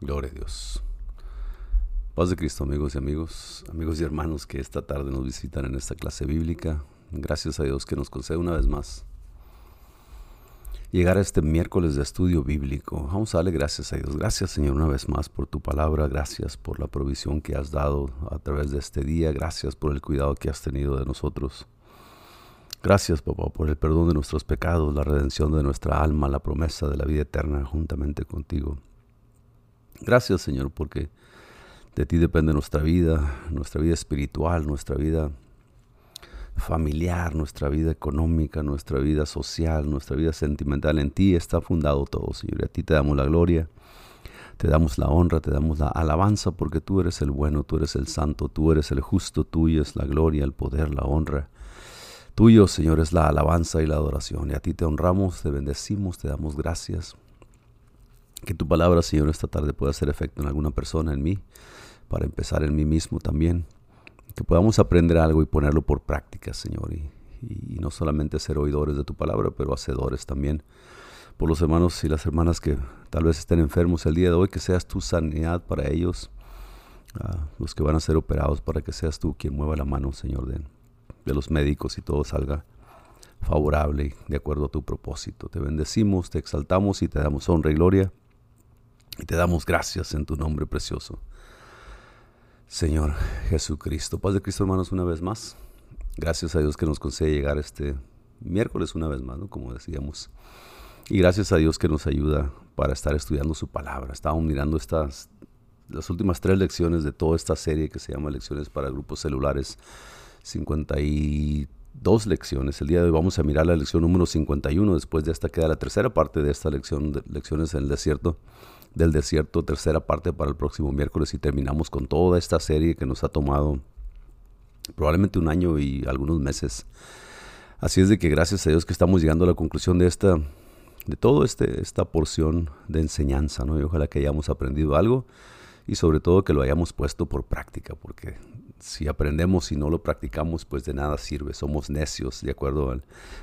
Gloria a Dios. Paz de Cristo, amigos y amigos, amigos y hermanos que esta tarde nos visitan en esta clase bíblica. Gracias a Dios que nos concede una vez más llegar a este miércoles de estudio bíblico. Vamos a darle gracias a Dios. Gracias Señor una vez más por tu palabra. Gracias por la provisión que has dado a través de este día. Gracias por el cuidado que has tenido de nosotros. Gracias, papá, por el perdón de nuestros pecados, la redención de nuestra alma, la promesa de la vida eterna juntamente contigo. Gracias, Señor, porque de ti depende nuestra vida, nuestra vida espiritual, nuestra vida familiar, nuestra vida económica, nuestra vida social, nuestra vida sentimental. En ti está fundado todo, Señor. Y a ti te damos la gloria, te damos la honra, te damos la alabanza, porque tú eres el bueno, tú eres el santo, tú eres el justo, tuyo es la gloria, el poder, la honra. Tuyo, Señor, es la alabanza y la adoración. Y a ti te honramos, te bendecimos, te damos gracias. Que tu palabra, Señor, esta tarde pueda hacer efecto en alguna persona, en mí, para empezar en mí mismo también. Que podamos aprender algo y ponerlo por práctica, Señor. Y, no solamente ser oidores de tu palabra, pero hacedores también. Por los hermanos y las hermanas que tal vez estén enfermos el día de hoy, que seas tu sanidad para ellos. los que van a ser operados, para que seas tú quien mueva la mano, Señor, de, de los médicos y todo salga favorable de acuerdo a tu propósito. Te bendecimos, te exaltamos y te damos honra y gloria. Y te damos gracias en tu nombre precioso. Señor Jesucristo. Paz de Cristo, hermanos, una vez más. Gracias a Dios que nos concede llegar este miércoles una vez más, ¿no? Como decíamos. Y gracias a Dios que nos ayuda para estar estudiando su palabra. Estábamos mirando estas, las últimas tres lecciones de toda esta serie que se llama Lecciones para Grupos Celulares 52 lecciones. El día de hoy vamos a mirar la lección número 51. Después de esta queda la tercera parte de esta lección, lecciones en el desierto del desierto, tercera parte para el próximo miércoles y terminamos con toda esta serie que nos ha tomado probablemente un año y algunos meses. Así es de que gracias a Dios que estamos llegando a la conclusión de esta de toda este, esta porción de enseñanza, ¿no? Y ojalá que hayamos aprendido algo y sobre todo que lo hayamos puesto por práctica, porque si aprendemos y no lo practicamos, pues de nada sirve. Somos necios, de acuerdo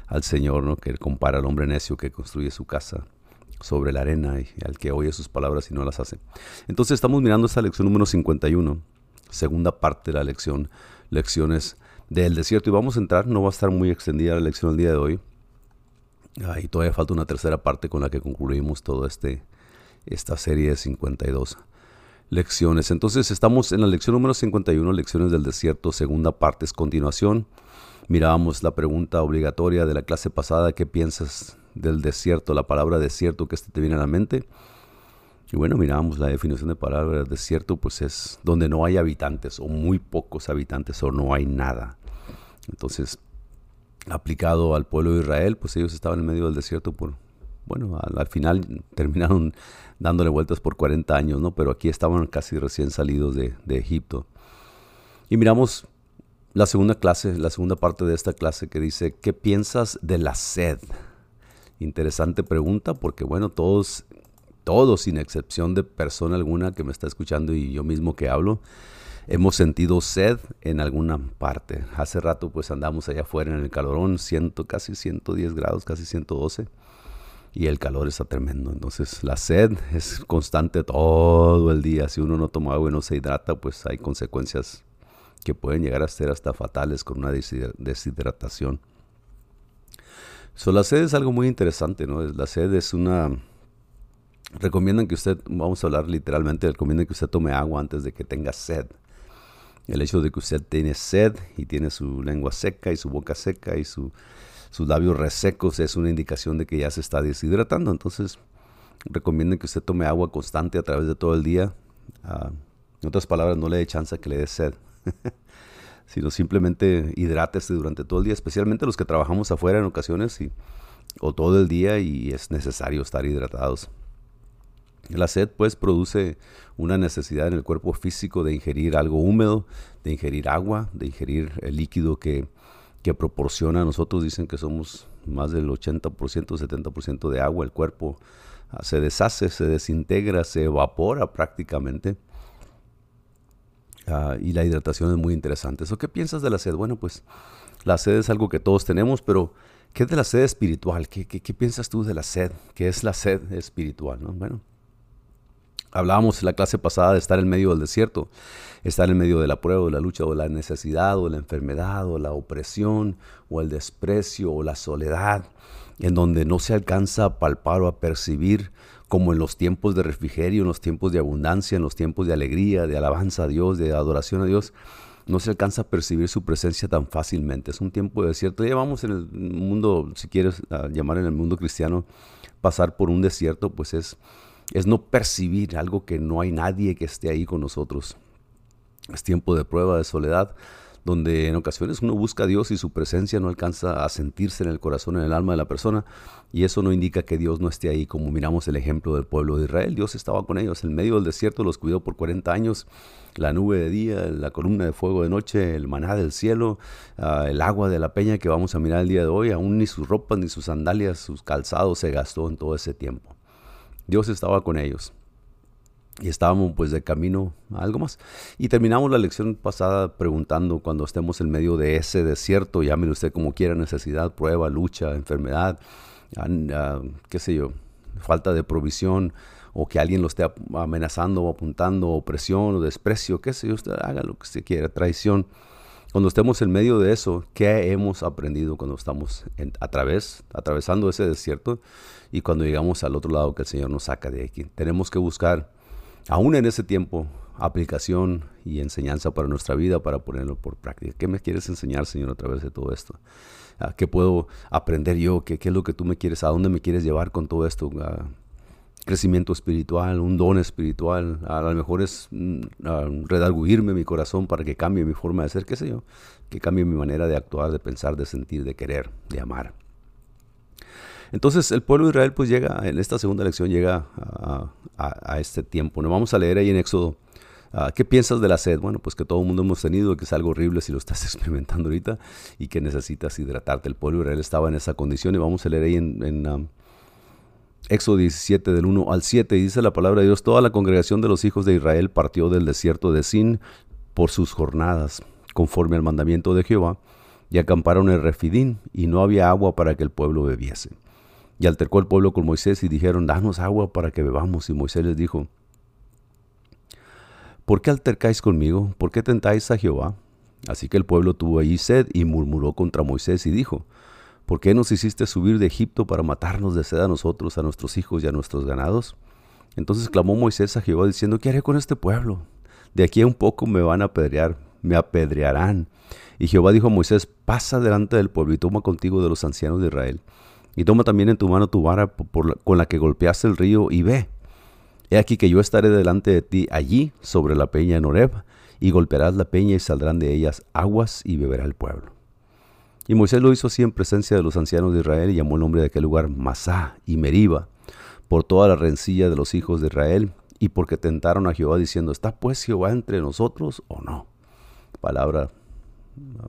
al, Señor, ¿no? Que compara al hombre necio que construye su casa sobre la arena y al que oye sus palabras y no las hace. Entonces estamos mirando esta lección número 51, segunda parte de la lección, lecciones del desierto. Y vamos a entrar, no va a estar muy extendida la lección el día de hoy. y todavía falta una tercera parte con la que concluimos toda este, esta serie de 52 lecciones. Entonces estamos en la lección número 51, lecciones del desierto, segunda parte, es continuación. Mirábamos la pregunta obligatoria de la clase pasada, ¿qué piensas del desierto? La palabra desierto que este te viene a la mente. Y bueno, mirábamos la definición de palabra desierto, pues es donde no hay habitantes o muy pocos habitantes o no hay nada. Entonces, aplicado al pueblo de Israel, pues ellos estaban en medio del desierto por, bueno, al, final terminaron dándole vueltas por 40 años, ¿no? Pero aquí estaban casi recién salidos de, Egipto. Y miramos la segunda clase, la segunda parte de esta clase que dice, ¿qué piensas de la sed? Interesante pregunta porque bueno, todos, todos sin excepción de persona alguna que me está escuchando y yo mismo que hablo, hemos sentido sed en alguna parte. Hace rato pues andamos allá afuera en el calorón, ciento, casi 110 grados, casi 112 y el calor está tremendo. Entonces la sed es constante todo el día. Si uno no toma agua y no se hidrata, pues hay consecuencias que pueden llegar a ser hasta fatales con una deshidratación. So, la sed es algo muy interesante, ¿no? La sed es una... Recomiendan que usted, vamos a hablar literalmente, recomiendan que usted tome agua antes de que tenga sed. El hecho de que usted tiene sed y tiene su lengua seca y su boca seca y sus labios resecos es una indicación de que ya se está deshidratando. Entonces, recomiendan que usted tome agua constante a través de todo el día. Ah, en otras palabras, no le dé chance a que le dé sed. sino simplemente hidrátese durante todo el día, especialmente los que trabajamos afuera en ocasiones y, o todo el día y es necesario estar hidratados. La sed pues produce una necesidad en el cuerpo físico de ingerir algo húmedo, de ingerir agua, de ingerir el líquido que, que proporciona a nosotros. Dicen que somos más del 80%, 70% de agua. El cuerpo ah, se deshace, se desintegra, se evapora prácticamente Ah, y la hidratación es muy interesante. ¿Eso qué piensas de la sed? Bueno, pues la sed es algo que todos tenemos, pero ¿Qué es de la sed espiritual? ¿Qué, qué, piensas tú de la sed? ¿Qué es la sed espiritual? ¿no? Bueno, hablábamos en la clase pasada de estar en medio del desierto, estar en medio de la prueba, de la lucha, o de la necesidad, o la enfermedad, o la opresión, o el desprecio, o la soledad, en donde no se alcanza a palpar o a percibir como en los tiempos de refrigerio, en los tiempos de abundancia, en los tiempos de alegría, de alabanza a Dios, de adoración a Dios, no se alcanza a percibir su presencia tan fácilmente. Es un tiempo de desierto. Ya vamos en el mundo, si quieres llamar en el mundo cristiano, pasar por un desierto, pues es, es no percibir algo que no hay nadie que esté ahí con nosotros. Es tiempo de prueba, de soledad donde en ocasiones uno busca a Dios y su presencia no alcanza a sentirse en el corazón, en el alma de la persona, y eso no indica que Dios no esté ahí, como miramos el ejemplo del pueblo de Israel. Dios estaba con ellos en medio del desierto, los cuidó por 40 años, la nube de día, la columna de fuego de noche, el maná del cielo, ah, el agua de la peña que vamos a mirar el día de hoy, aún ni sus ropas, ni sus sandalias, sus calzados se gastó en todo ese tiempo. Dios estaba con ellos y estábamos pues de camino a algo más. Y terminamos la lección pasada preguntando cuando estemos en medio de ese desierto, llámelo usted como quiera, necesidad, prueba, lucha, enfermedad, qué sé yo, falta de provisión o que alguien lo esté amenazando o apuntando, opresión o desprecio, qué sé yo, usted haga lo que usted quiera, traición. Cuando estemos en medio de eso, ¿qué hemos aprendido cuando estamos a través, atravesando ese desierto y cuando llegamos al otro lado que el Señor nos saca de aquí? Tenemos que buscar aún en ese tiempo, aplicación y enseñanza para nuestra vida, para ponerlo por práctica. ¿Qué me quieres enseñar, Señor, a través de todo esto? Ah, ¿Qué puedo aprender yo? ¿Qué, es lo que tú me quieres? ¿A dónde me quieres llevar con todo esto? Ah, crecimiento espiritual, un don espiritual, a lo mejor es mm, redarguirme mi corazón para que cambie mi forma de ser, qué sé yo, que cambie mi manera de actuar, de pensar, de sentir, de querer, de amar. Entonces el pueblo de Israel pues llega, en esta segunda lección llega a, este tiempo. ¿no? Vamos a leer ahí en Éxodo. Ah, ¿Qué piensas de la sed? Bueno, pues que todo el mundo hemos tenido, que es algo horrible si lo estás experimentando ahorita y que necesitas hidratarte. El pueblo de Israel estaba en esa condición y vamos a leer ahí en, um, Éxodo 17 del 1 al 7 y dice la palabra de Dios, toda la congregación de los hijos de Israel partió del desierto de Sin por sus jornadas, conforme al mandamiento de Jehová, y acamparon en Refidín, y no había agua para que el pueblo bebiese. Y altercó el pueblo con Moisés y dijeron, danos agua para que bebamos. Y Moisés les dijo, ¿por qué altercáis conmigo? ¿Por qué tentáis a Jehová? Así que el pueblo tuvo allí sed y murmuró contra Moisés y dijo, ¿por qué nos hiciste subir de Egipto para matarnos de sed a nosotros, a nuestros hijos y a nuestros ganados? Entonces clamó Moisés a Jehová diciendo, ¿qué haré con este pueblo? De aquí a un poco me van a apedrear, me apedrearán. Y Jehová dijo a Moisés, pasa delante del pueblo y toma contigo de los ancianos de Israel y toma también en tu mano tu vara con la que golpeaste el río y ve. He aquí que yo estaré delante de ti allí sobre la peña en Horeb, y golpearás la peña y saldrán de ellas aguas y beberá el pueblo. Y Moisés lo hizo así en presencia de los ancianos de Israel y llamó el nombre de aquel lugar Masá y Meriba, por toda la rencilla de los hijos de Israel y porque tentaron a Jehová diciendo, ¿está pues Jehová entre nosotros o no? Palabra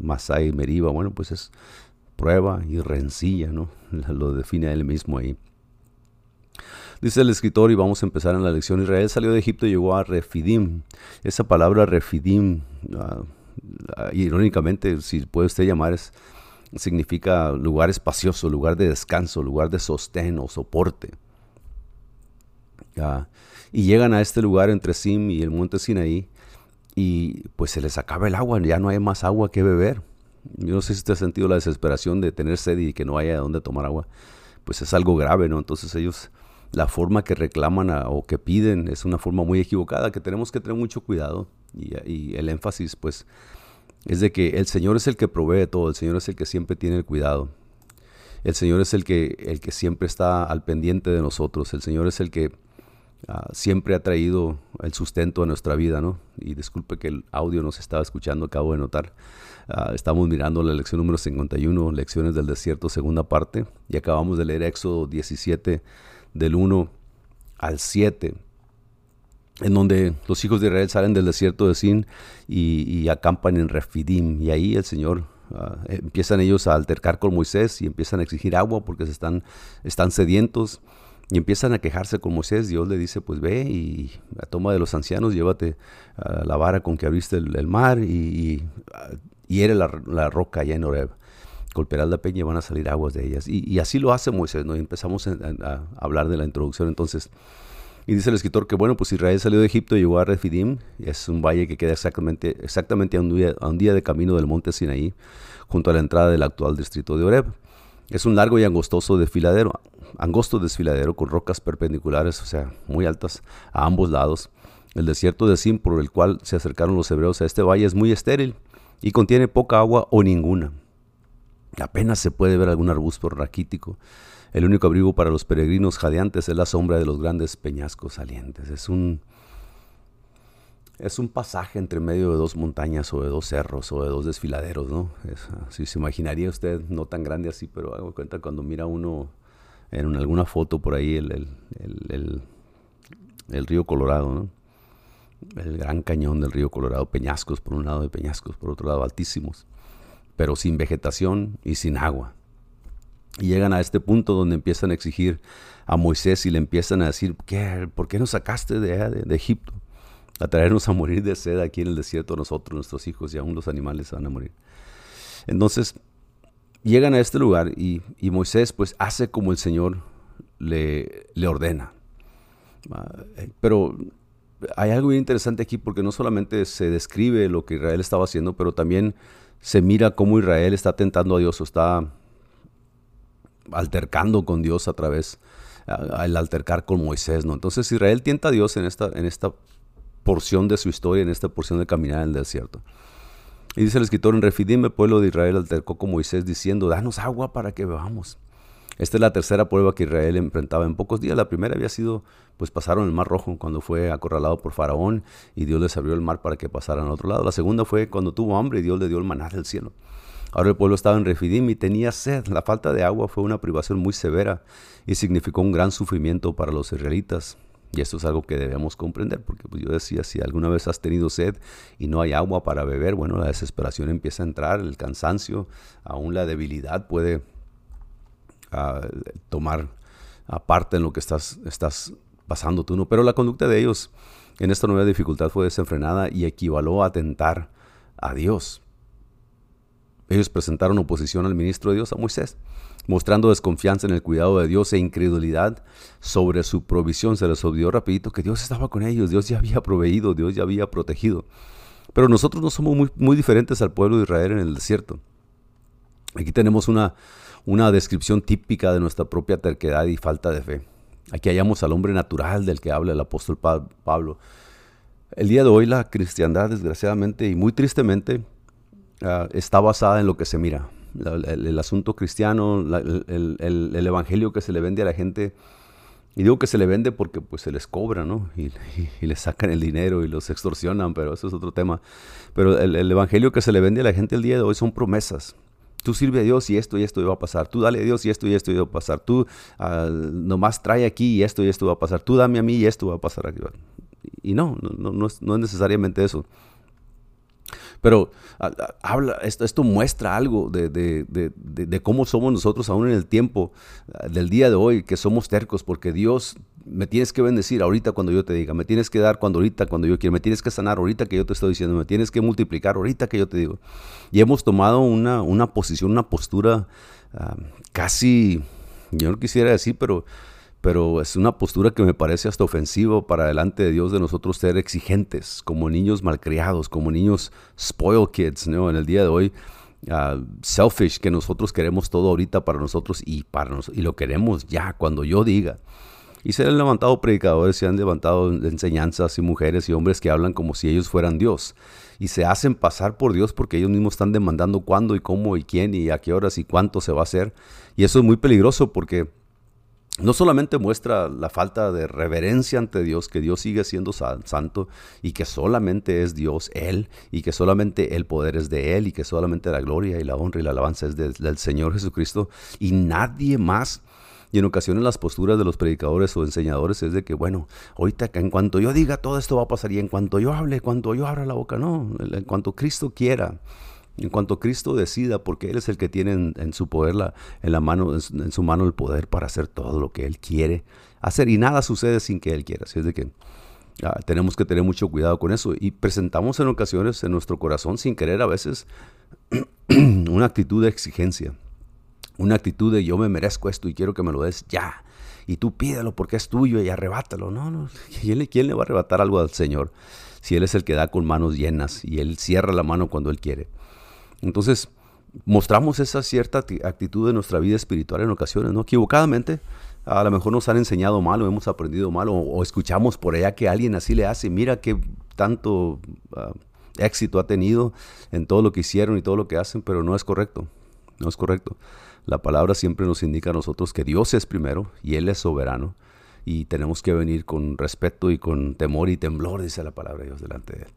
Masá y Meriba, bueno, pues es prueba y rencilla, ¿no? Lo define él mismo ahí. Dice el escritor, y vamos a empezar en la lección, Israel salió de Egipto y llegó a Refidim. Esa palabra Refidim, ah, ah, irónicamente, si puede usted llamar, es, significa lugar espacioso, lugar de descanso, lugar de sostén o soporte. Y llegan a este lugar entre Sim y el monte Sinaí y pues se les acaba el agua, ya no hay más agua que beber. Yo no sé si te has sentido la desesperación de tener sed y que no haya dónde tomar agua. Pues es algo grave, ¿no? Entonces ellos, la forma que reclaman o que piden es una forma muy equivocada, que tenemos que tener mucho cuidado. Y, el énfasis, pues, es de que el Señor es el que provee todo, el Señor es el que siempre tiene el cuidado. El Señor es el que, el que siempre está al pendiente de nosotros. El Señor es el que ah, siempre ha traído el sustento a nuestra vida, ¿no? Y disculpe que el audio no se estaba escuchando, acabo de notar. Ah, estamos mirando la lección número 51, Lecciones del Desierto, segunda parte, y acabamos de leer Éxodo 17 del 1 al 7, en donde los hijos de Israel salen del desierto de Sin y, acampan en Refidim, y ahí el Señor ah, empiezan ellos a altercar con Moisés y empiezan a exigir agua porque se están, están sedientos. Y empiezan a quejarse con Moisés. Dios le dice, pues ve y a toma de los ancianos, llévate la vara con que abriste el, mar y, y hiere la, roca allá en Oreb. golpearás la peña y van a salir aguas de ellas. Y, así lo hace Moisés, ¿no? Empezamos a, hablar de la introducción entonces. Y dice el escritor que, bueno, pues Israel salió de Egipto y llegó a Refidim, es un valle que queda exactamente, exactamente a, un día, a un día de camino del monte Sinaí, junto a la entrada del actual distrito de Oreb. Es un largo y angostoso desfiladero, angosto desfiladero con rocas perpendiculares, o sea, muy altas a ambos lados. El desierto de Sim por el cual se acercaron los hebreos a este valle es muy estéril y contiene poca agua o ninguna. Apenas se puede ver algún arbusto raquítico. El único abrigo para los peregrinos jadeantes es la sombra de los grandes peñascos salientes. Es un, es un pasaje entre medio de dos montañas o de dos cerros o de dos desfiladeros, ¿no? si se imaginaría usted, no tan grande así, pero hago cuenta cuando mira uno en alguna foto por ahí el, el río Colorado, el gran cañón del río Colorado, peñascos por un lado y peñascos por otro lado, altísimos, pero sin vegetación y sin agua. Y llegan a este punto donde empiezan a exigir a Moisés y le empiezan a decir, ¿Qué, ¿por qué nos sacaste de, de, Egipto? A traernos a morir de sed aquí en el desierto nosotros, nuestros hijos y aún los animales van a morir. Entonces, llegan a este lugar y, y Moisés pues hace como el Señor le, le ordena. Ah, eh, pero hay algo interesante aquí porque no solamente se describe lo que Israel estaba haciendo, pero también se mira cómo Israel está tentando a Dios o está altercando con Dios a través al altercar con Moisés, ¿no? Entonces Israel tienta a Dios en esta, en esta porción de su historia, en esta porción de caminar en el desierto. Y dice el escritor, en Refidim el pueblo de Israel altercó con Moisés diciendo, danos agua para que bebamos. Esta es la tercera prueba que Israel enfrentaba en pocos días. La primera había sido, pues pasaron el Mar Rojo cuando fue acorralado por Faraón y Dios les abrió el mar para que pasaran al otro lado. La segunda fue cuando tuvo hambre y Dios le dio el maná del cielo. Ahora el pueblo estaba en Refidim y tenía sed. La falta de agua fue una privación muy severa y significó un gran sufrimiento para los israelitas. Y esto es algo que debemos comprender, porque pues, yo decía, si alguna vez has tenido sed y no hay agua para beber, bueno, la desesperación empieza a entrar, el cansancio, aún la debilidad puede tomar parte en lo que estás, estás pasando tú, ¿no? Pero la conducta de ellos en esta nueva dificultad fue desenfrenada y equivaló a atentar a Dios. Ellos presentaron oposición al ministro de Dios, a Moisés, mostrando desconfianza en el cuidado de Dios e incredulidad sobre su provisión. Se les olvidó rapidito que Dios estaba con ellos, Dios ya había proveído, Dios ya había protegido. Pero nosotros no somos muy, muy diferentes al pueblo de Israel en el desierto. Aquí tenemos una, una descripción típica de nuestra propia terquedad y falta de fe. Aquí hallamos al hombre natural del que habla el apóstol Pablo. El día de hoy la cristiandad, desgraciadamente y muy tristemente, ah, está basada en lo que se mira. el, asunto cristiano, el, evangelio que se le vende a la gente, y digo que se le vende porque pues se les cobra, ¿no? Y, y, les sacan el dinero y los extorsionan, pero eso es otro tema. Pero el, evangelio que se le vende a la gente el día de hoy son promesas. Tú sirve a Dios y esto y esto va a pasar. Tú dale a Dios y esto y esto va a pasar. Tú uh, nomás trae aquí y esto y esto va a pasar. Tú dame a mí y esto va a pasar aquí. Y no, no, no, es, no es necesariamente eso. Pero habla, esto, esto, muestra algo de, de, de, de, cómo somos nosotros aún en el tiempo ah, del día de hoy, que somos tercos, porque Dios me tienes que bendecir ahorita cuando yo te diga, me tienes que dar cuando ahorita, cuando yo quiero, me tienes que sanar ahorita que yo te estoy diciendo, me tienes que multiplicar ahorita que yo te digo. Y hemos tomado una, una posición, una postura ah, casi, yo no quisiera decir, pero, pero es una postura que me parece hasta ofensiva para delante de Dios de nosotros ser exigentes, como niños malcriados, como niños spoiled kids, ¿no? En el día de hoy. Ah, selfish, que nosotros queremos todo ahorita para nosotros y, para nosotros, y lo queremos ya, cuando yo diga. Y se han levantado predicadores, se han levantado enseñanzas y mujeres y hombres que hablan como si ellos fueran Dios. Y se hacen pasar por Dios porque ellos mismos están demandando cuándo y cómo y quién y a qué horas y cuánto se va a hacer. Y eso es muy peligroso porque no solamente muestra la falta de reverencia ante Dios, que Dios sigue siendo santo y que solamente es Dios Él y que solamente el poder es de Él y que solamente la gloria y la honra y la alabanza es del Señor Jesucristo y nadie más y en ocasiones las posturas de los predicadores o enseñadores es de que, bueno, ahorita en cuanto yo diga todo esto va a pasar y en cuanto yo hable, cuando yo abra la boca, no, en cuanto Cristo quiera. En cuanto Cristo decida, porque Él es el que tiene en, su poder, la, en, la mano, en, su mano el poder para hacer todo lo que Él quiere hacer. Y nada sucede sin que Él quiera. Así es de que ah, tenemos que tener mucho cuidado con eso. Y presentamos en ocasiones en nuestro corazón, sin querer a veces, una actitud de exigencia una actitud de yo me merezco esto y quiero que me lo des ya. Y tú pídelo porque es tuyo y arrebátalo. No, no. ¿Quién le, ¿Quién le va a arrebatar algo al Señor? Si Él es el que da con manos llenas y Él cierra la mano cuando Él quiere. Entonces, mostramos esa cierta actitud de nuestra vida espiritual en ocasiones, ¿no? Equivocadamente, a lo mejor nos han enseñado mal o hemos aprendido mal o, escuchamos por allá que alguien así le hace. Mira qué tanto ah, éxito ha tenido en todo lo que hicieron y todo lo que hacen, pero no es correcto. No es correcto. La palabra siempre nos indica a nosotros que Dios es primero y Él es soberano y tenemos que venir con respeto y con temor y temblor, dice la palabra de Dios delante de Él.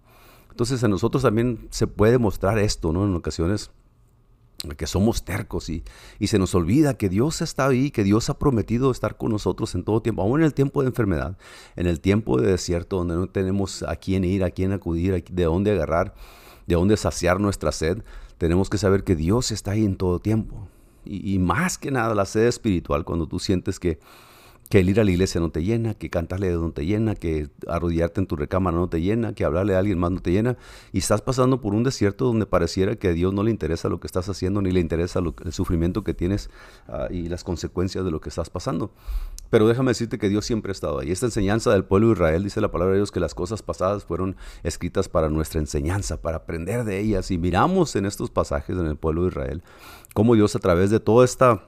Entonces a nosotros también se puede mostrar esto, ¿no? En ocasiones que somos tercos y, y, se nos olvida que Dios está ahí, que Dios ha prometido estar con nosotros en todo tiempo, aún en el tiempo de enfermedad, en el tiempo de desierto, donde no tenemos a quién ir, a quién acudir, de dónde agarrar, de dónde saciar nuestra sed. Tenemos que saber que Dios está ahí en todo tiempo. Y, y más que nada la sed espiritual, cuando tú sientes que que el ir a la iglesia no te llena, que cantarle de no te llena, que arrodillarte en tu recámara no te llena, que hablarle a alguien más no te llena, y estás pasando por un desierto donde pareciera que a Dios no le interesa lo que estás haciendo, ni le interesa el sufrimiento que tienes ah, y las consecuencias de lo que estás pasando. Pero déjame decirte que Dios siempre ha estado ahí. Esta enseñanza del pueblo de Israel, dice la palabra de Dios, que las cosas pasadas fueron escritas para nuestra enseñanza, para aprender de ellas. Y miramos en estos pasajes en el pueblo de Israel, cómo Dios a través de toda esta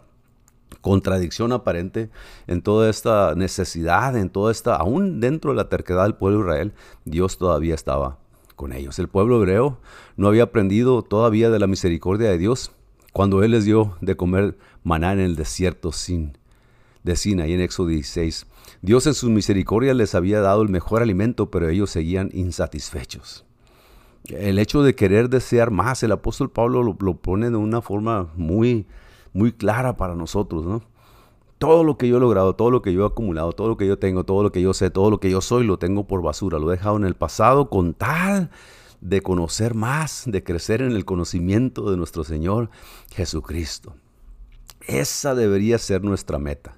contradicción aparente, en toda esta necesidad, en toda esta, aún dentro de la terquedad del pueblo de Israel, Dios todavía estaba con ellos. El pueblo hebreo no había aprendido todavía de la misericordia de Dios cuando Él les dio de comer maná en el desierto sin, de Sinaí en Éxodo 16. Dios en su misericordia les había dado el mejor alimento, pero ellos seguían insatisfechos. El hecho de querer desear más, el apóstol Pablo lo, lo pone de una forma muy muy clara para nosotros, ¿no? Todo lo que yo he logrado, todo lo que yo he acumulado, todo lo que yo tengo, todo lo que yo sé, todo lo que yo soy, lo tengo por basura, lo he dejado en el pasado con tal de conocer más, de crecer en el conocimiento de nuestro Señor Jesucristo. Esa debería ser nuestra meta.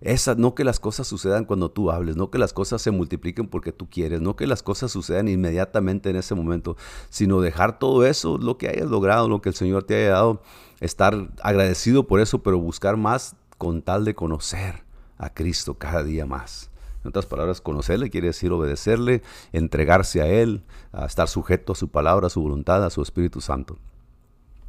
Esa, no que las cosas sucedan cuando tú hables, no que las cosas se multipliquen porque tú quieres, no que las cosas sucedan inmediatamente en ese momento, sino dejar todo eso, lo que hayas logrado, lo que el Señor te haya dado, estar agradecido por eso, pero buscar más con tal de conocer a Cristo cada día más. En otras palabras, conocerle quiere decir obedecerle, entregarse a Él, a estar sujeto a su palabra, a su voluntad, a su Espíritu Santo.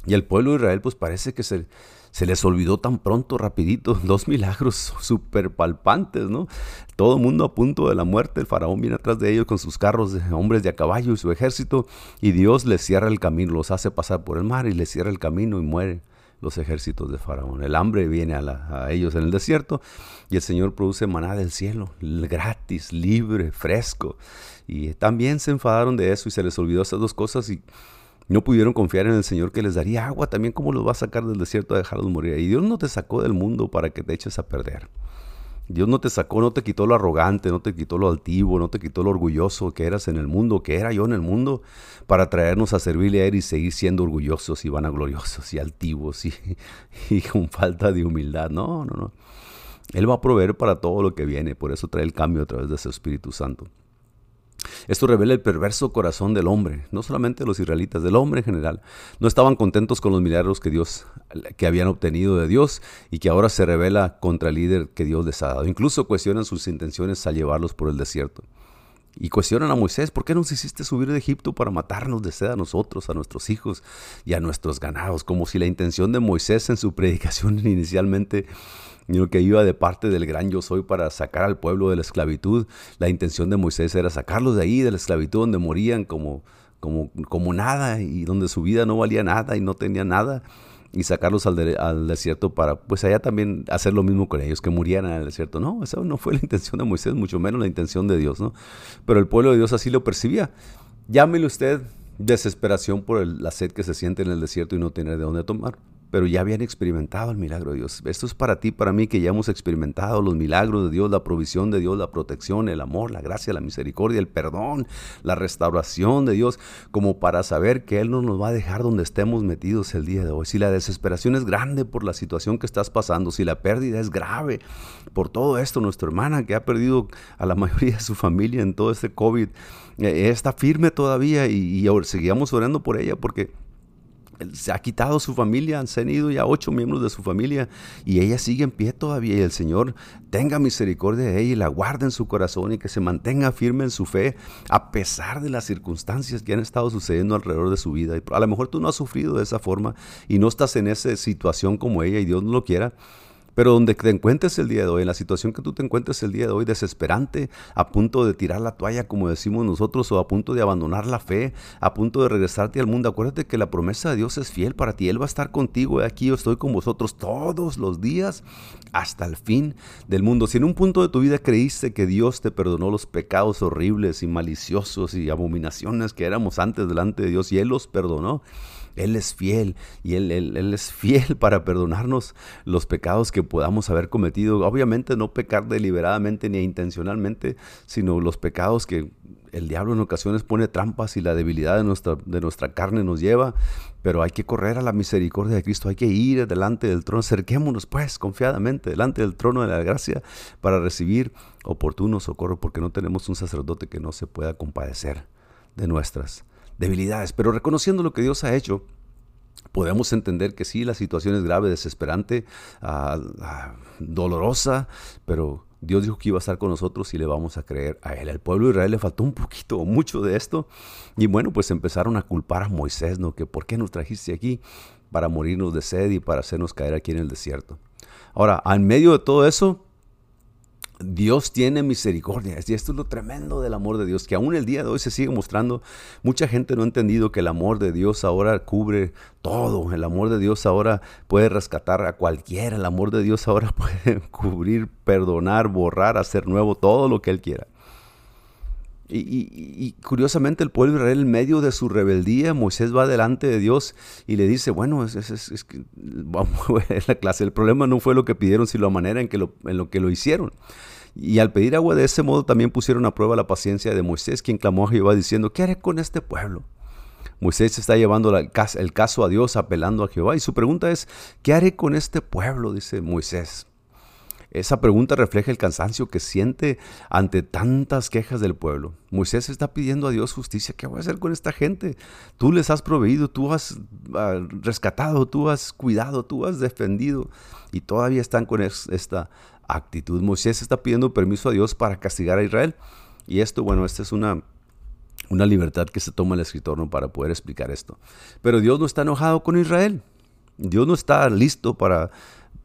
Y el pueblo de Israel, pues parece que se, se les olvidó tan pronto, rapidito, dos milagros súper palpantes, ¿no? Todo el mundo a punto de la muerte, el faraón viene atrás de ellos con sus carros de hombres de a caballo y su ejército, y Dios les cierra el camino, los hace pasar por el mar y les cierra el camino y mueren los ejércitos de Faraón. El hambre viene a, a, ellos en el desierto y el Señor produce maná del cielo, gratis, libre, fresco. Y también se enfadaron de eso y se les olvidó esas dos cosas y no pudieron confiar en el Señor que les daría agua. También cómo los va a sacar del desierto a dejarlos morir. Y Dios no te sacó del mundo para que te eches a perder. Dios no te sacó, no te quitó lo arrogante, no te quitó lo altivo, no te quitó lo orgulloso que eras en el mundo, que era yo en el mundo, para traernos a servirle a Él y seguir siendo orgullosos y vanagloriosos y altivos y, con falta de humildad. No, no, no. Él va a proveer para todo lo que viene, por eso trae el cambio a través de su Espíritu Santo. Esto revela el perverso corazón del hombre, no solamente de los israelitas, del hombre en general. No estaban contentos con los milagros que Dios que habían obtenido de Dios y que ahora se revela contra el líder que Dios les ha dado. Incluso cuestionan sus intenciones al llevarlos por el desierto. Y cuestionan a Moisés, ¿por qué nos hiciste subir de Egipto para matarnos de sed a nosotros, a nuestros hijos y a nuestros ganados? Como si la intención de Moisés en su predicación inicialmente que iba de parte del gran yo soy para sacar al pueblo de la esclavitud. La intención de Moisés era sacarlos de ahí, de la esclavitud, donde morían como, como, como nada y donde su vida no valía nada y no tenía nada y sacarlos al, desierto para, pues allá también hacer lo mismo con ellos, que murieran en el desierto. No, esa no fue la intención de Moisés, mucho menos la intención de Dios, ¿no? Pero el pueblo de Dios así lo percibía. Llámele usted desesperación por la sed que se siente en el desierto y no tener de dónde tomar pero ya habían experimentado el milagro de Dios. Esto es para ti, para mí, que ya hemos experimentado los milagros de Dios, la provisión de Dios, la protección, el amor, la gracia, la misericordia, el perdón, la restauración de Dios, como para saber que Él no nos va a dejar donde estemos metidos el día de hoy. Si la desesperación es grande por la situación que estás pasando, si la pérdida es grave por todo esto, nuestra hermana que ha perdido a la mayoría de su familia en todo este COVID, eh, está firme todavía y, y seguimos orando por ella porque se ha quitado su familia, han ido ya ocho miembros de su familia y ella sigue en pie todavía y el Señor tenga misericordia de ella y la guarde en su corazón y que se mantenga firme en su fe a pesar de las circunstancias que han estado sucediendo alrededor de su vida. Y a lo mejor tú no has sufrido de esa forma y no estás en esa situación como ella y Dios no lo quiera. Pero donde te encuentres el día de hoy, en la situación que tú te encuentres el día de hoy, desesperante, a punto de tirar la toalla, como decimos nosotros, o a punto de abandonar la fe, a punto de regresarte al mundo, acuérdate que la promesa de Dios es fiel para ti. Él va a estar contigo. Aquí yo estoy con vosotros todos los días hasta el fin del mundo. Si en un punto de tu vida creíste que Dios te perdonó los pecados horribles y maliciosos y abominaciones que éramos antes delante de Dios y Él los perdonó, él es fiel y él, él, es fiel para perdonarnos los pecados que podamos haber cometido. Obviamente no pecar deliberadamente ni intencionalmente, sino los pecados que el diablo en ocasiones pone trampas y la debilidad de nuestra, de nuestra carne nos lleva. Pero hay que correr a la misericordia de Cristo, hay que ir delante del trono. Acerquémonos pues confiadamente delante del trono de la gracia para recibir oportuno socorro porque no tenemos un sacerdote que no se pueda compadecer de nuestras debilidades. Pero reconociendo lo que Dios ha hecho, podemos entender que sí, la situación es grave, desesperante, ah, ah, dolorosa, pero Dios dijo que iba a estar con nosotros y le vamos a creer a Él. Al pueblo de Israel le faltó un poquito o mucho de esto. Y bueno, pues empezaron a culpar a Moisés, ¿no? Que por qué nos trajiste aquí para morirnos de sed y para hacernos caer aquí en el desierto. Ahora, en medio de todo eso, Dios tiene misericordia. Y esto es lo tremendo del amor de Dios, que aún el día de hoy se sigue mostrando. Mucha gente no ha entendido que el amor de Dios ahora cubre todo. El amor de Dios ahora puede rescatar a cualquiera. El amor de Dios ahora puede cubrir, perdonar, borrar, hacer nuevo todo lo que Él quiera. Y, curiosamente el pueblo de Israel en medio de su rebeldía, Moisés va delante de Dios y le dice, bueno, es, vamos a ver la clase, el problema no fue lo que pidieron, sino la manera en, que lo, en lo que lo hicieron. Y al pedir agua de ese modo también pusieron a prueba la paciencia de Moisés, quien clamó a Jehová diciendo, ¿qué haré con este pueblo? Moisés está llevando el caso a Dios, apelando a Jehová. Y su pregunta es, ¿qué haré con este pueblo? Dice Moisés. Esa pregunta refleja el cansancio que siente ante tantas quejas del pueblo. Moisés está pidiendo a Dios justicia. ¿Qué voy a hacer con esta gente? Tú les has proveído, tú has ah, rescatado, tú has cuidado, tú has defendido. Y todavía están con esta actitud. Moisés está pidiendo permiso a Dios para castigar a Israel. Y esto, bueno, esta es una, una libertad que se toma el escritor ¿no? para poder explicar esto. Pero Dios no está enojado con Israel. Dios no está listo para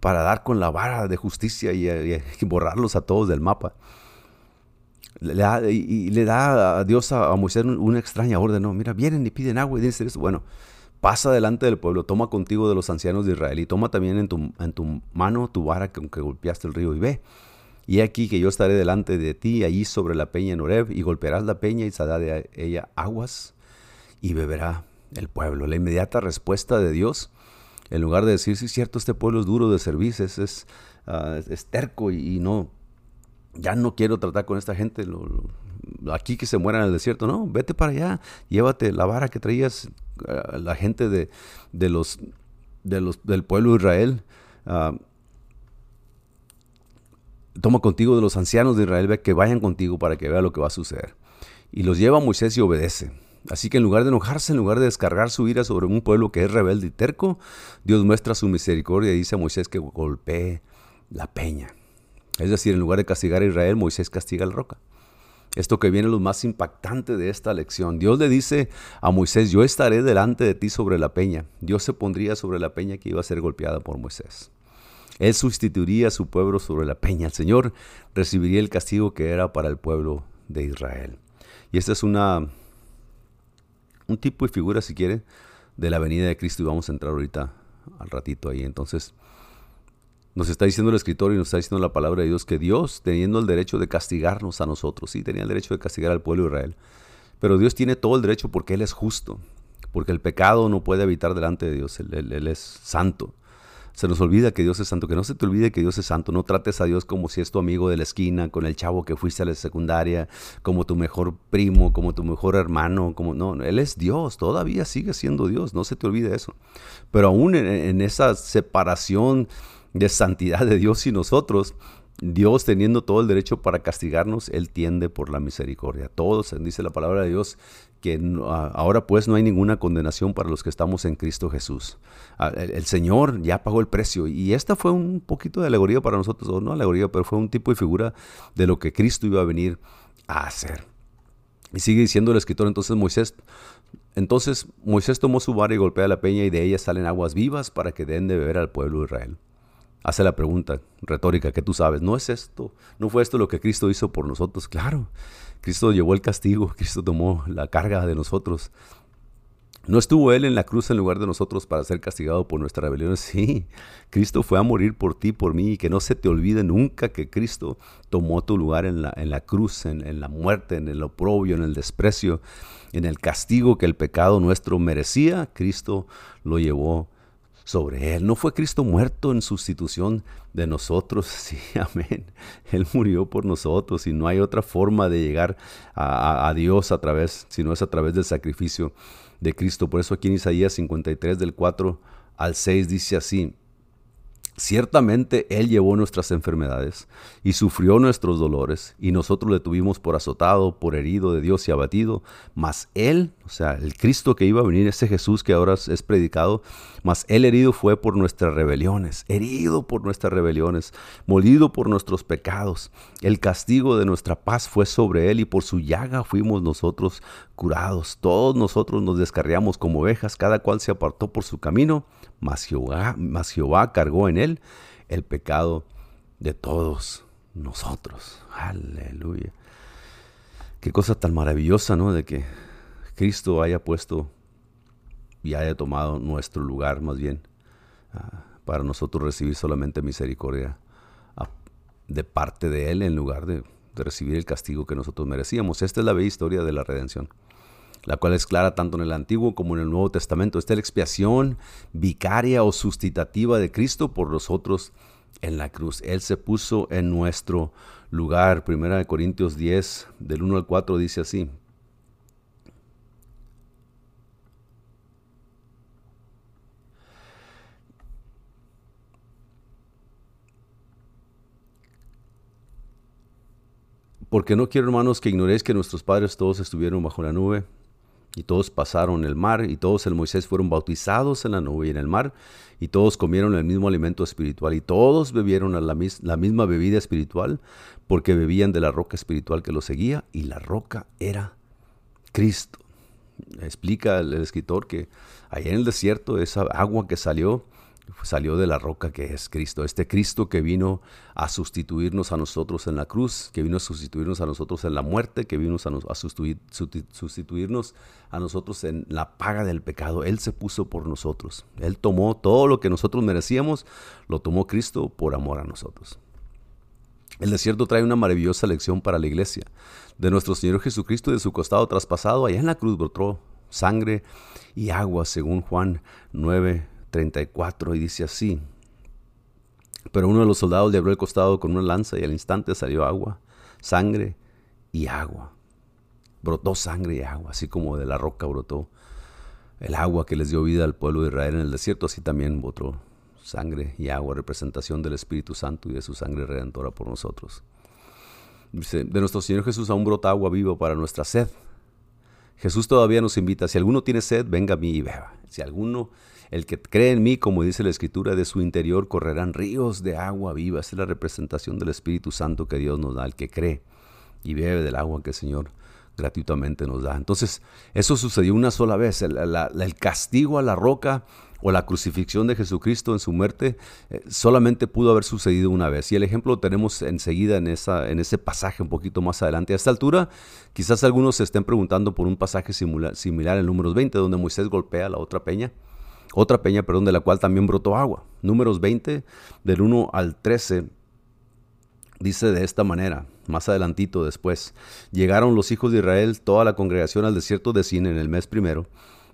para dar con la vara de justicia y, borrarlos a todos del mapa. Le da, y, le da a Dios a, Moisés una extraña orden, no, mira, vienen y piden agua y dicen esto. Bueno, pasa delante del pueblo, toma contigo de los ancianos de Israel y toma también en tu, mano tu vara con que golpeaste el río y ve. Y aquí que yo estaré delante de ti, allí sobre la peña en Oreb, y golpearás la peña y saldrá de ella aguas y beberá el pueblo. La inmediata respuesta de Dios en lugar de decir, sí, es cierto, este pueblo es duro de servicio, es, ah, es, terco y, no, ya no quiero tratar con esta gente, aquí que se muera en el desierto, no, vete para allá, llévate la vara que traías la gente de, de, los, de los, del pueblo de Israel. Ah, toma contigo de los ancianos de Israel, que vayan contigo para que vea lo que va a suceder. Y los lleva a Moisés y obedece. Así que en lugar de enojarse, en lugar de descargar su ira sobre un pueblo que es rebelde y terco, Dios muestra su misericordia y dice a Moisés que golpee la peña. Es decir, en lugar de castigar a Israel, Moisés castiga la roca. Esto que viene lo más impactante de esta lección. Dios le dice a Moisés, yo estaré delante de ti sobre la peña. Dios se pondría sobre la peña que iba a ser golpeada por Moisés. Él sustituiría a su pueblo sobre la peña. El Señor recibiría el castigo que era para el pueblo de Israel. Y esta es una un tipo y figura, si quiere, de la venida de Cristo y vamos a entrar ahorita al ratito ahí. Entonces, nos está diciendo el escritor y nos está diciendo la palabra de Dios que Dios, teniendo el derecho de castigarnos a nosotros, sí, tenía el derecho de castigar al pueblo de Israel, pero Dios tiene todo el derecho porque Él es justo, porque el pecado no puede habitar delante de Dios, él es santo. Se nos olvida que Dios es santo, que no se te olvide que Dios es santo. No trates a Dios como si es tu amigo de la esquina, con el chavo que fuiste a la secundaria, como tu mejor primo, como tu mejor hermano, como no, Él es Dios, todavía sigue siendo Dios, no se te olvide eso. Pero aún en, esa separación de santidad de Dios y nosotros, Dios teniendo todo el derecho para castigarnos, Él tiende por la misericordia. Todos, dice la palabra de Dios, que ahora pues no hay ninguna condenación para los que estamos en Cristo Jesús. El, Señor ya pagó el precio y esta fue un poquito de alegoría para nosotros, o no alegoría, pero fue un tipo de figura de lo que Cristo iba a venir a hacer. Y sigue diciendo el escritor entonces Moisés, entonces Moisés tomó su vara y golpea la peña y de ella salen aguas vivas para que den de beber al pueblo de Israel hace la pregunta retórica que tú sabes, ¿no es esto? ¿No fue esto lo que Cristo hizo por nosotros? Claro, Cristo llevó el castigo, Cristo tomó la carga de nosotros. ¿No estuvo Él en la cruz en lugar de nosotros para ser castigado por nuestras rebeliones? Sí, Cristo fue a morir por ti, por mí, y que no se te olvide nunca que Cristo tomó tu lugar en la, en la cruz, en, en la muerte, en el oprobio, en el desprecio, en el castigo que el pecado nuestro merecía. Cristo lo llevó sobre él. ¿No fue Cristo muerto en sustitución de nosotros? Sí, amén. Él murió por nosotros y no hay otra forma de llegar a, Dios a través, si no es a través del sacrificio de Cristo. Por eso aquí en Isaías 53 del 4 al 6 dice así, Ciertamente Él llevó nuestras enfermedades y sufrió nuestros dolores, y nosotros le tuvimos por azotado, por herido de Dios y abatido, mas Él, o sea, el Cristo que iba a venir, ese Jesús que ahora es predicado, mas Él herido fue por nuestras rebeliones, herido por nuestras rebeliones, molido por nuestros pecados. El castigo de nuestra paz fue sobre Él, y por su llaga fuimos nosotros curados. Todos nosotros nos descarriamos como ovejas, cada cual se apartó por su camino mas Jehová, cargó en él el pecado de todos nosotros. Aleluya. Qué cosa tan maravillosa, ¿no? De que Cristo haya puesto y haya tomado nuestro lugar, más bien, ah, para nosotros recibir solamente misericordia ah, de parte de Él en lugar de, recibir el castigo que nosotros merecíamos. Esta es la bella historia de la redención la cual es clara tanto en el Antiguo como en el Nuevo Testamento. Esta es la expiación vicaria o sustitutiva de Cristo por nosotros en la cruz. Él se puso en nuestro lugar. Primera de Corintios 10, del 1 al 4, dice así. Porque no quiero, hermanos, que ignoréis que nuestros padres todos estuvieron bajo la nube y todos pasaron el mar, y todos en Moisés fueron bautizados en la nube y en el mar, y todos comieron el mismo alimento espiritual, y todos bebieron la, misma bebida espiritual, porque bebían de la roca espiritual que los seguía, y la roca era Cristo. Explica el escritor que allá en el desierto, esa agua que salió, salió de la roca que es Cristo. Este Cristo que vino a sustituirnos a nosotros en la cruz, que vino a sustituirnos a nosotros en la muerte, que vino a, sustituirnos a nosotros en la paga del pecado. Él se puso por nosotros. Él tomó todo lo que nosotros merecíamos, lo tomó Cristo por amor a nosotros. El desierto trae una maravillosa lección para la iglesia. De nuestro Señor Jesucristo de su costado traspasado, allá en la cruz brotó sangre y agua, según Juan 9, 34 y dice así. Pero uno de los soldados le abrió el costado con una lanza y al instante salió agua, sangre y agua. Brotó sangre y agua, así como de la roca brotó el agua que les dio vida al pueblo de Israel en el desierto, así también brotó sangre y agua, representación del Espíritu Santo y de su sangre redentora por nosotros. Dice, de nuestro Señor Jesús aún brota agua viva para nuestra sed. Jesús todavía nos invita, si alguno tiene sed, venga a mí y beba. Si alguno el que cree en mí, como dice la Escritura, de su interior correrán ríos de agua viva. Esa es la representación del Espíritu Santo que Dios nos da, el que cree y bebe del agua que el Señor gratuitamente nos da. Entonces, eso sucedió una sola vez. El, castigo a la roca o la crucifixión de Jesucristo en su muerte eh, solamente pudo haber sucedido una vez. Y el ejemplo lo tenemos enseguida en, esa, en ese pasaje un poquito más adelante. A esta altura, quizás algunos se estén preguntando por un pasaje similar, en números 20, donde Moisés golpea la otra peña otra peña, perdón, de la cual también brotó agua. Números 20, del 1 al 13, dice de esta manera, más adelantito después, llegaron los hijos de Israel, toda la congregación al desierto de Sin en el mes primero,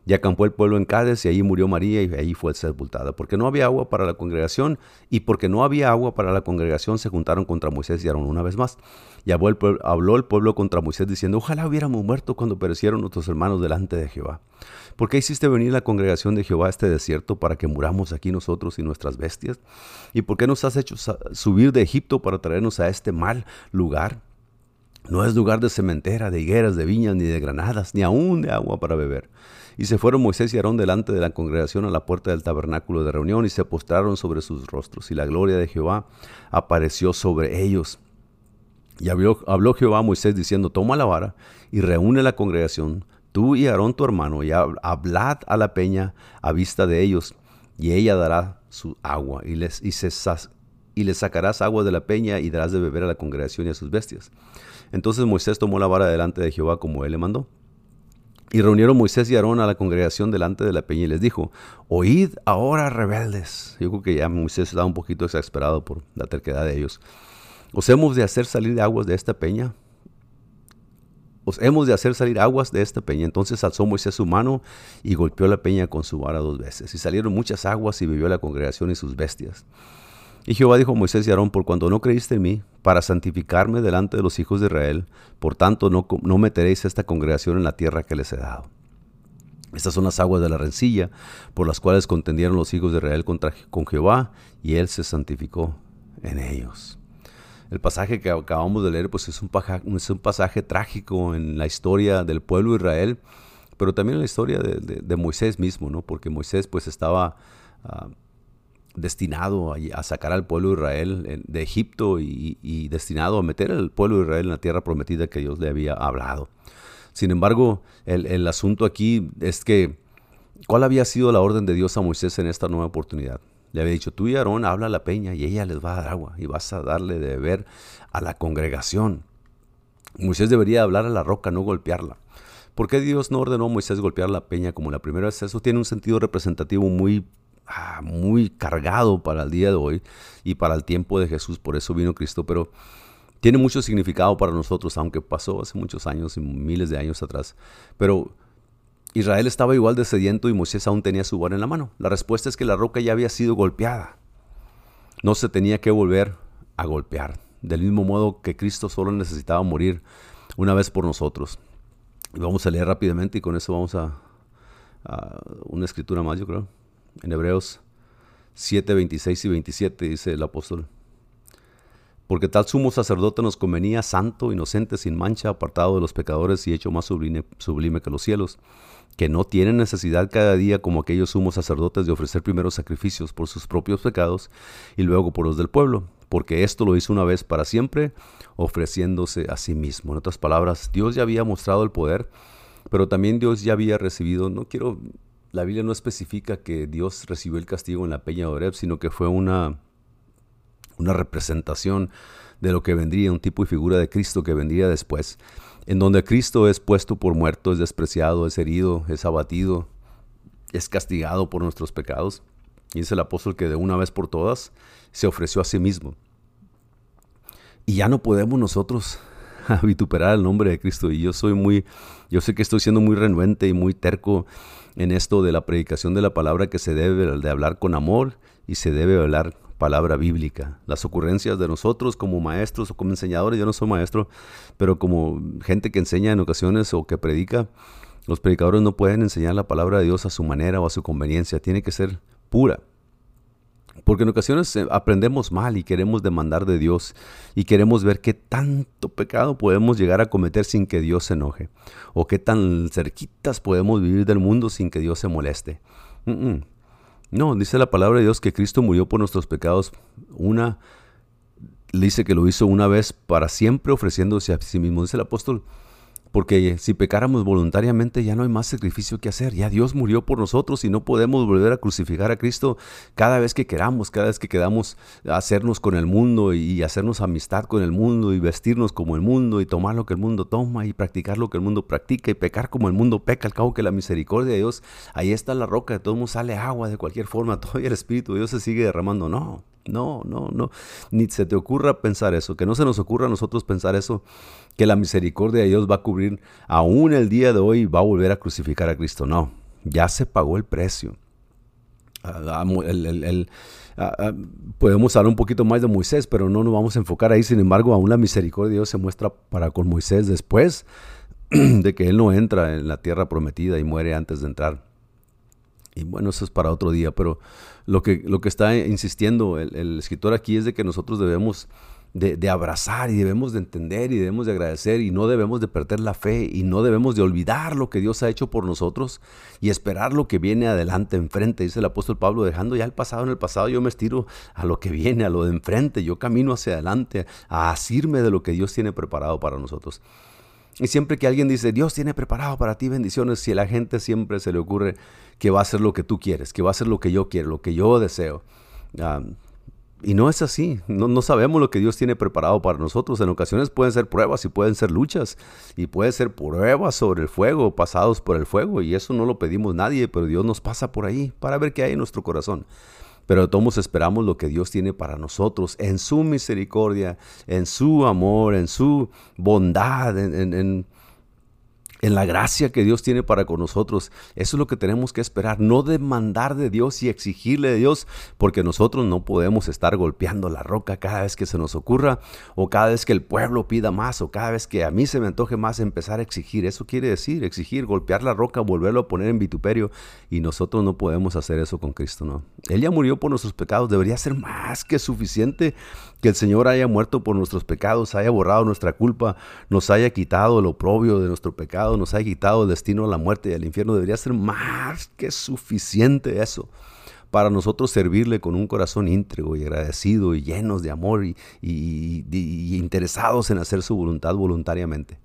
Y acampó el pueblo en Cádiz y ahí murió María y ahí fue sepultada. Porque no había agua para la congregación y porque no había agua para la congregación se juntaron contra Moisés y Aarón una vez más. Y habló el, pueblo, habló el pueblo contra Moisés diciendo, ojalá hubiéramos muerto cuando perecieron nuestros hermanos delante de Jehová. ¿Por qué hiciste venir la congregación de Jehová a este desierto para que muramos aquí nosotros y nuestras bestias? ¿Y por qué nos has hecho subir de Egipto para traernos a este mal lugar? No es lugar de cementera, de higueras, de viñas, ni de granadas, ni aún de agua para beber. Y se fueron Moisés y Aarón delante de la congregación a la puerta del tabernáculo de reunión y se postraron sobre sus rostros. Y la gloria de Jehová apareció sobre ellos. Y habló, habló Jehová a Moisés diciendo, toma la vara y reúne la congregación, tú y Aarón tu hermano, y hablad a la peña a vista de ellos, y ella dará su agua, y les, y, les sacarás agua de la peña y darás de beber a la congregación y a sus bestias. Entonces Moisés tomó la vara delante de Jehová como él le mandó. Y reunieron Moisés y Aarón a la congregación delante de la peña y les dijo, oíd ahora rebeldes. Yo creo que ya Moisés estaba un poquito exasperado por la terquedad de ellos. ¿Os hemos de hacer salir aguas de esta peña? ¿Os hemos de hacer salir aguas de esta peña? Entonces alzó Moisés su mano y golpeó la peña con su vara dos veces. Y salieron muchas aguas y bebió la congregación y sus bestias. Y Jehová dijo a Moisés y Aarón, por cuando no creíste en mí, para santificarme delante de los hijos de Israel, por tanto no, no meteréis esta congregación en la tierra que les he dado. Estas son las aguas de la rencilla, por las cuales contendieron los hijos de Israel contra, con Jehová, y él se santificó en ellos. El pasaje que acabamos de leer pues es un, es un pasaje trágico en la historia del pueblo de Israel, pero también en la historia de, Moisés mismo, ¿no? porque Moisés pues estaba... Ah, destinado a, sacar al pueblo de Israel de Egipto y, destinado a meter al pueblo de Israel en la tierra prometida que Dios le había hablado. Sin embargo, el, asunto aquí es que, ¿cuál había sido la orden de Dios a Moisés en esta nueva oportunidad? Le había dicho, tú y Aarón habla a la peña y ella les va a dar agua y vas a darle de beber a la congregación. Moisés debería hablar a la roca, no golpearla. ¿Por qué Dios no ordenó a Moisés golpear la peña como la primera vez? Eso tiene un sentido representativo muy Ah, muy cargado para el día de hoy y para el tiempo de Jesús, por eso vino Cristo, pero tiene mucho significado para nosotros, aunque pasó hace muchos años y miles de años atrás. Pero Israel estaba igual de sediento y Moisés aún tenía su vara en la mano. La respuesta es que la roca ya había sido golpeada. No se tenía que volver a golpear. Del mismo modo que Cristo solo necesitaba morir una vez por nosotros. Vamos a leer rápidamente y con eso vamos a, a una escritura más, yo creo en Hebreos 7, 26 y 27 dice el apóstol. Porque tal sumo sacerdote nos convenía santo, inocente, sin mancha, apartado de los pecadores y hecho más sublime, sublime que los cielos, que no tiene necesidad cada día como aquellos sumos sacerdotes de ofrecer primero sacrificios por sus propios pecados y luego por los del pueblo, porque esto lo hizo una vez para siempre, ofreciéndose a sí mismo. En otras palabras, Dios ya había mostrado el poder, pero también Dios ya había recibido, no quiero la Biblia no especifica que Dios recibió el castigo en la peña de Oreb, sino que fue una, una representación de lo que vendría, un tipo y figura de Cristo que vendría después, en donde Cristo es puesto por muerto, es despreciado, es herido, es abatido, es castigado por nuestros pecados. Y dice el apóstol que de una vez por todas se ofreció a sí mismo. Y ya no podemos nosotros vituperar el nombre de Cristo. Y yo soy muy, yo sé que estoy siendo muy renuente y muy terco en esto de la predicación de la palabra que se debe de hablar con amor y se debe hablar palabra bíblica. Las ocurrencias de nosotros como maestros o como enseñadores, yo no soy maestro, pero como gente que enseña en ocasiones o que predica, los predicadores no pueden enseñar la palabra de Dios a su manera o a su conveniencia, tiene que ser pura. Porque en ocasiones eh, aprendemos mal y queremos demandar de Dios y queremos ver qué tanto pecado podemos llegar a cometer sin que Dios se enoje. O qué tan cerquitas podemos vivir del mundo sin que Dios se moleste. No, dice la palabra de Dios que Cristo murió por nuestros pecados. Una, dice que lo hizo una vez para siempre ofreciéndose a sí mismo. Dice el apóstol porque si pecáramos voluntariamente ya no hay más sacrificio que hacer. Ya Dios murió por nosotros y no podemos volver a crucificar a Cristo cada vez que queramos, cada vez que queramos hacernos con el mundo y hacernos amistad con el mundo y vestirnos como el mundo y tomar lo que el mundo toma y practicar lo que el mundo practica y pecar como el mundo peca. Al cabo que la misericordia de Dios, ahí está la roca, de todo mundo sale agua de cualquier forma, todavía el Espíritu de Dios se sigue derramando. No, no, no, no. Ni se te ocurra pensar eso, que no se nos ocurra a nosotros pensar eso, que la misericordia de Dios va a cubrir aún el día de hoy va a volver a crucificar a Cristo. No, Ya se pagó el precio. Ah, ah, podemos hablar un poquito más de Moisés, pero no nos vamos a enfocar ahí. Sin embargo, aún la misericordia de Dios se muestra para con Moisés después de que él no entra en la tierra prometida y muere antes de entrar. Y bueno, eso es para otro día, pero lo que, lo que está insistiendo el, escritor aquí es de que nosotros debemos de, abrazar y debemos de entender y debemos de agradecer y no debemos de perder la fe y no debemos de olvidar lo que Dios ha hecho por nosotros y esperar lo que viene adelante, enfrente. Dice el apóstol Pablo, dejando ya el pasado en el pasado, yo me estiro a lo que viene, a lo de enfrente, yo camino hacia adelante, a asirme de lo que Dios tiene preparado para nosotros. Y siempre que alguien dice, Dios tiene preparado para ti bendiciones, si a la gente siempre se le ocurre que va a ser lo que tú quieres, que va a ser lo que yo quiero, lo que yo deseo. Y no es así, no, no, sabemos lo que Dios tiene preparado para nosotros. En ocasiones pueden ser pruebas y pueden ser luchas y pueden ser pruebas sobre el fuego, pasados por el fuego. Y eso no lo pedimos nadie, pero Dios nos pasa por ahí para ver qué hay en nuestro corazón. Pero todos esperamos lo que Dios tiene para nosotros en su misericordia, en su amor, en su bondad, en, en en la gracia que Dios tiene para con nosotros. Eso es lo que tenemos que esperar, no demandar de Dios y exigirle de Dios, porque nosotros no podemos estar golpeando la roca cada vez que se nos ocurra, o cada vez que el pueblo pida más, o cada vez que a mí se me antoje más empezar a exigir. Eso quiere decir exigir, golpear la roca, volverlo a poner en vituperio, y nosotros no podemos hacer eso con Cristo, ¿no? Él ya murió por nuestros pecados, debería ser más que suficiente que el Señor haya muerto por nuestros pecados, haya borrado nuestra culpa, nos haya quitado el oprobio de nuestro pecado, nos haya quitado el destino a la muerte y al infierno. Debería ser más que suficiente eso para nosotros servirle con un corazón íntegro y agradecido y llenos de amor y, y interesados en hacer su voluntad voluntariamente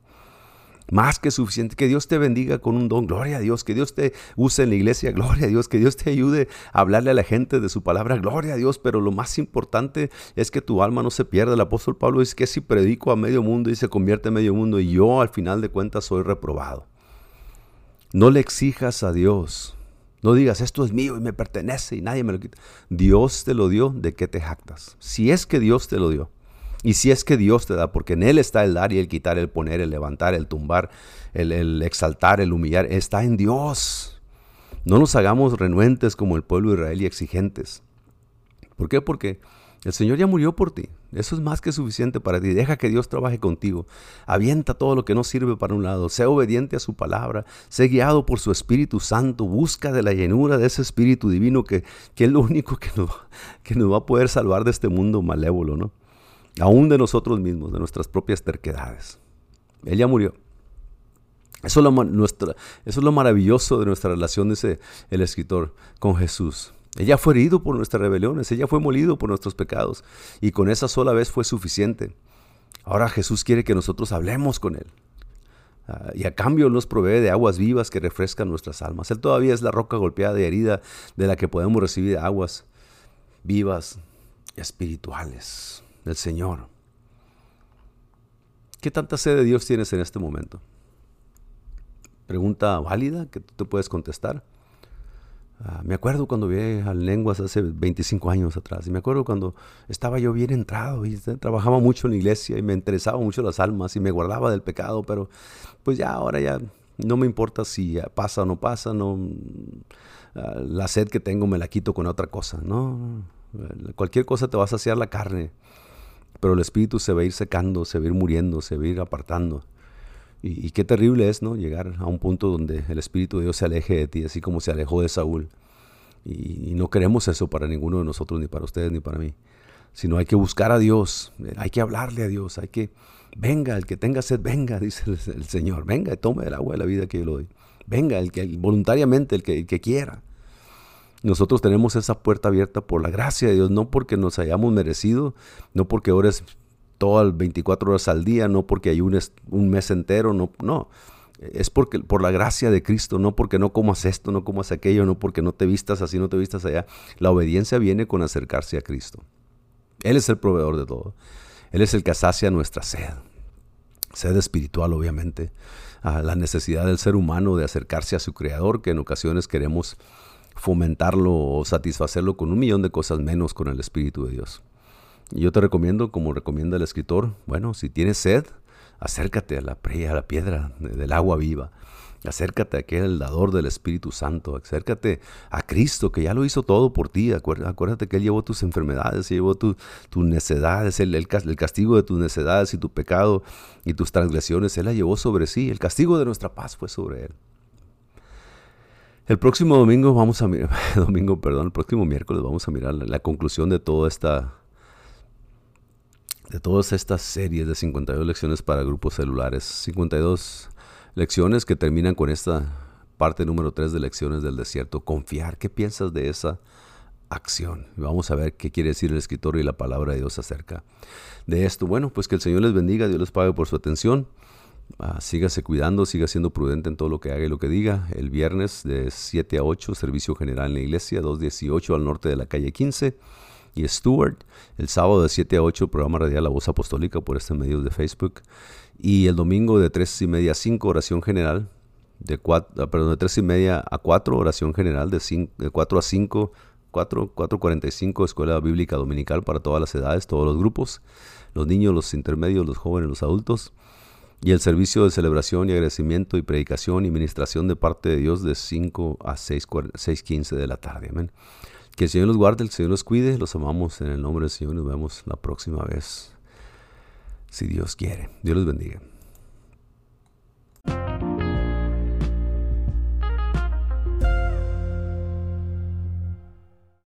más que suficiente. Que Dios te bendiga con un don, gloria a Dios. Que Dios te use en la iglesia, gloria a Dios. Que Dios te ayude a hablarle a la gente de su palabra, gloria a Dios. Pero lo más importante es que tu alma no se pierda. El apóstol Pablo dice que si predico a medio mundo y se convierte en medio mundo y yo al final de cuentas soy reprobado. No le exijas a Dios. No digas, esto es mío y me pertenece y nadie me lo quita. Dios te lo dio, ¿de qué te jactas? Si es que Dios te lo dio. Y si es que Dios te da, porque en Él está el dar y el quitar, el poner, el levantar, el tumbar, el, exaltar, el humillar, está en Dios. No nos hagamos renuentes como el pueblo de Israel y exigentes. ¿Por qué? Porque el Señor ya murió por ti. Eso es más que suficiente para ti. Deja que Dios trabaje contigo. Avienta todo lo que no sirve para un lado. Sé obediente a su palabra. Sé guiado por su Espíritu Santo. Busca de la llenura de ese Espíritu Divino que, que es lo único que nos, que nos va a poder salvar de este mundo malévolo, ¿no? Aún de nosotros mismos, de nuestras propias terquedades. Él ya murió. Eso es, lo, maravilloso de nuestra relación, dice el escritor, con Jesús. Ella fue herido por nuestras rebeliones, ella fue molido por nuestros pecados, y con esa sola vez fue suficiente. Ahora Jesús quiere que nosotros hablemos con Él. Ah, y a cambio nos provee de aguas vivas que refrescan nuestras almas. Él todavía es la roca golpeada y herida de la que podemos recibir aguas vivas espirituales del Señor. ¿Qué tanta sed de Dios tienes en este momento? Pregunta válida que tú puedes contestar. Ah, me acuerdo cuando vi a lenguas hace 25 años atrás y me acuerdo cuando estaba yo bien entrado y trabajaba mucho en la iglesia y me interesaba mucho las almas y me guardaba del pecado, pero pues ya ahora ya no me importa si pasa o no pasa, no ah, la sed que tengo me la quito con otra cosa, no cualquier cosa te va a saciar la carne. Pero el espíritu se va a ir secando, se va a ir muriendo, se va a ir apartando. Y, qué terrible es, ¿no? Llegar a un punto donde el espíritu de Dios se aleje de ti, así como se alejó de Saúl. Y, no queremos eso para ninguno de nosotros, ni para ustedes, ni para mí. Sino hay que buscar a Dios, hay que hablarle a Dios, hay que, venga, el que tenga sed, venga, dice el, Señor, venga, tome el agua de la vida que yo le doy. Venga, el que voluntariamente, el que quiera. Nosotros tenemos esa puerta abierta por la gracia de Dios, no porque nos hayamos merecido, no porque ores todas las 24 horas al día, no porque hay un, un mes entero, no, no. Es porque, por la gracia de Cristo, no porque no comas esto, no comas aquello, no porque no te vistas así, no te vistas allá. La obediencia viene con acercarse a Cristo. Él es el proveedor de todo. Él es el que sacia nuestra sed. Sed espiritual, obviamente. a la necesidad del ser humano de acercarse a su Creador, que en ocasiones queremos fomentarlo o satisfacerlo con un millón de cosas menos con el Espíritu de Dios. Y yo te recomiendo, como recomienda el escritor, bueno, si tienes sed, acércate a la, a la piedra del agua viva. Acércate a aquel dador del Espíritu Santo. Acércate a Cristo que ya lo hizo todo por ti. Acuérdate que Él llevó tus enfermedades, llevó tus necedades, el, el, castigo de tus necedades y tu pecado y tus transgresiones. Él la llevó sobre sí. El castigo de nuestra paz fue sobre Él. El próximo domingo vamos a mirar, domingo, perdón, el próximo miércoles vamos a mirar la, conclusión de toda esta, de todas estas series de 52 lecciones para grupos celulares. 52 lecciones que terminan con esta parte número 3 de lecciones del desierto. Confiar. ¿Qué piensas de esa acción? Vamos a ver qué quiere decir el escritor y la palabra de Dios acerca de esto. Bueno, pues que el Señor les bendiga, Dios les pague por su atención. Uh, sígase cuidando, siga siendo prudente en todo lo que haga y lo que diga. El viernes de 7 a 8, servicio general en la iglesia, 218 al norte de la calle 15 y Stewart. El sábado de 7 a 8, programa radial La Voz Apostólica por este medio de Facebook. Y el domingo de 3 y media a 5, oración general. De, 4, ah, perdón, de 3 y media a 4, oración general. De, 5, de 4 a 5, 4, 4.45, escuela bíblica dominical para todas las edades, todos los grupos. Los niños, los intermedios, los jóvenes, los adultos y el servicio de celebración y agradecimiento y predicación y ministración de parte de Dios de 5 a 6.15 de la tarde. Amén. Que el Señor los guarde, el Señor los cuide, los amamos en el nombre del Señor, y nos vemos la próxima vez, si Dios quiere. Dios los bendiga.